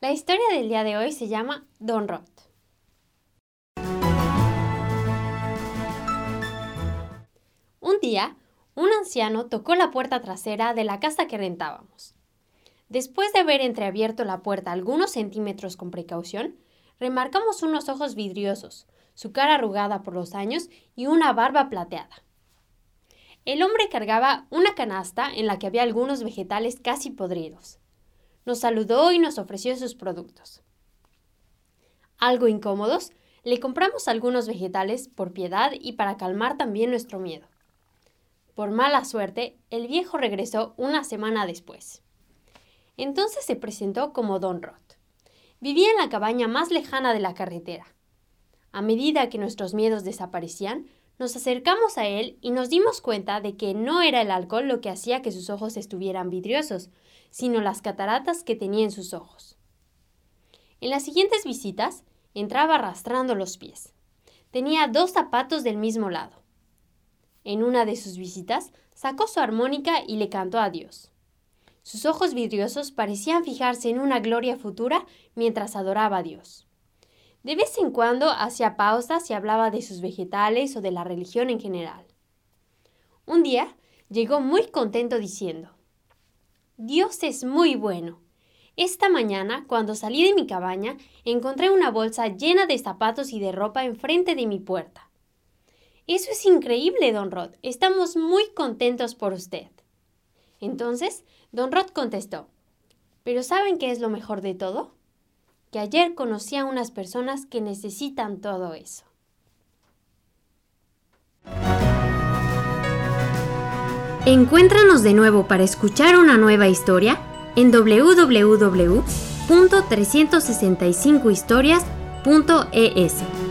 La historia del día de hoy se llama Don Rod. Un día, un anciano tocó la puerta trasera de la casa que rentábamos. Después de haber entreabierto la puerta algunos centímetros con precaución, remarcamos unos ojos vidriosos, su cara arrugada por los años y una barba plateada. El hombre cargaba una canasta en la que había algunos vegetales casi podridos. Nos saludó y nos ofreció sus productos. Algo incómodos, le compramos algunos vegetales por piedad y para calmar también nuestro miedo. Por mala suerte, el viejo regresó una semana después. Entonces se presentó como Don Roth. Vivía en la cabaña más lejana de la carretera. A medida que nuestros miedos desaparecían, nos acercamos a él y nos dimos cuenta de que no era el alcohol lo que hacía que sus ojos estuvieran vidriosos, sino las cataratas que tenía en sus ojos. En las siguientes visitas, entraba arrastrando los pies. Tenía dos zapatos del mismo lado. En una de sus visitas, sacó su armónica y le cantó a Dios. Sus ojos vidriosos parecían fijarse en una gloria futura mientras adoraba a Dios. De vez en cuando hacía pausas y hablaba de sus vegetales o de la religión en general. Un día llegó muy contento diciendo, Dios es muy bueno. Esta mañana, cuando salí de mi cabaña, encontré una bolsa llena de zapatos y de ropa enfrente de mi puerta. Eso es increíble, don Rod. Estamos muy contentos por usted. Entonces, don Rod contestó, ¿pero saben qué es lo mejor de todo? Que ayer conocí a unas personas que necesitan todo eso. Encuéntranos de nuevo para escuchar una nueva historia en www.365historias.es.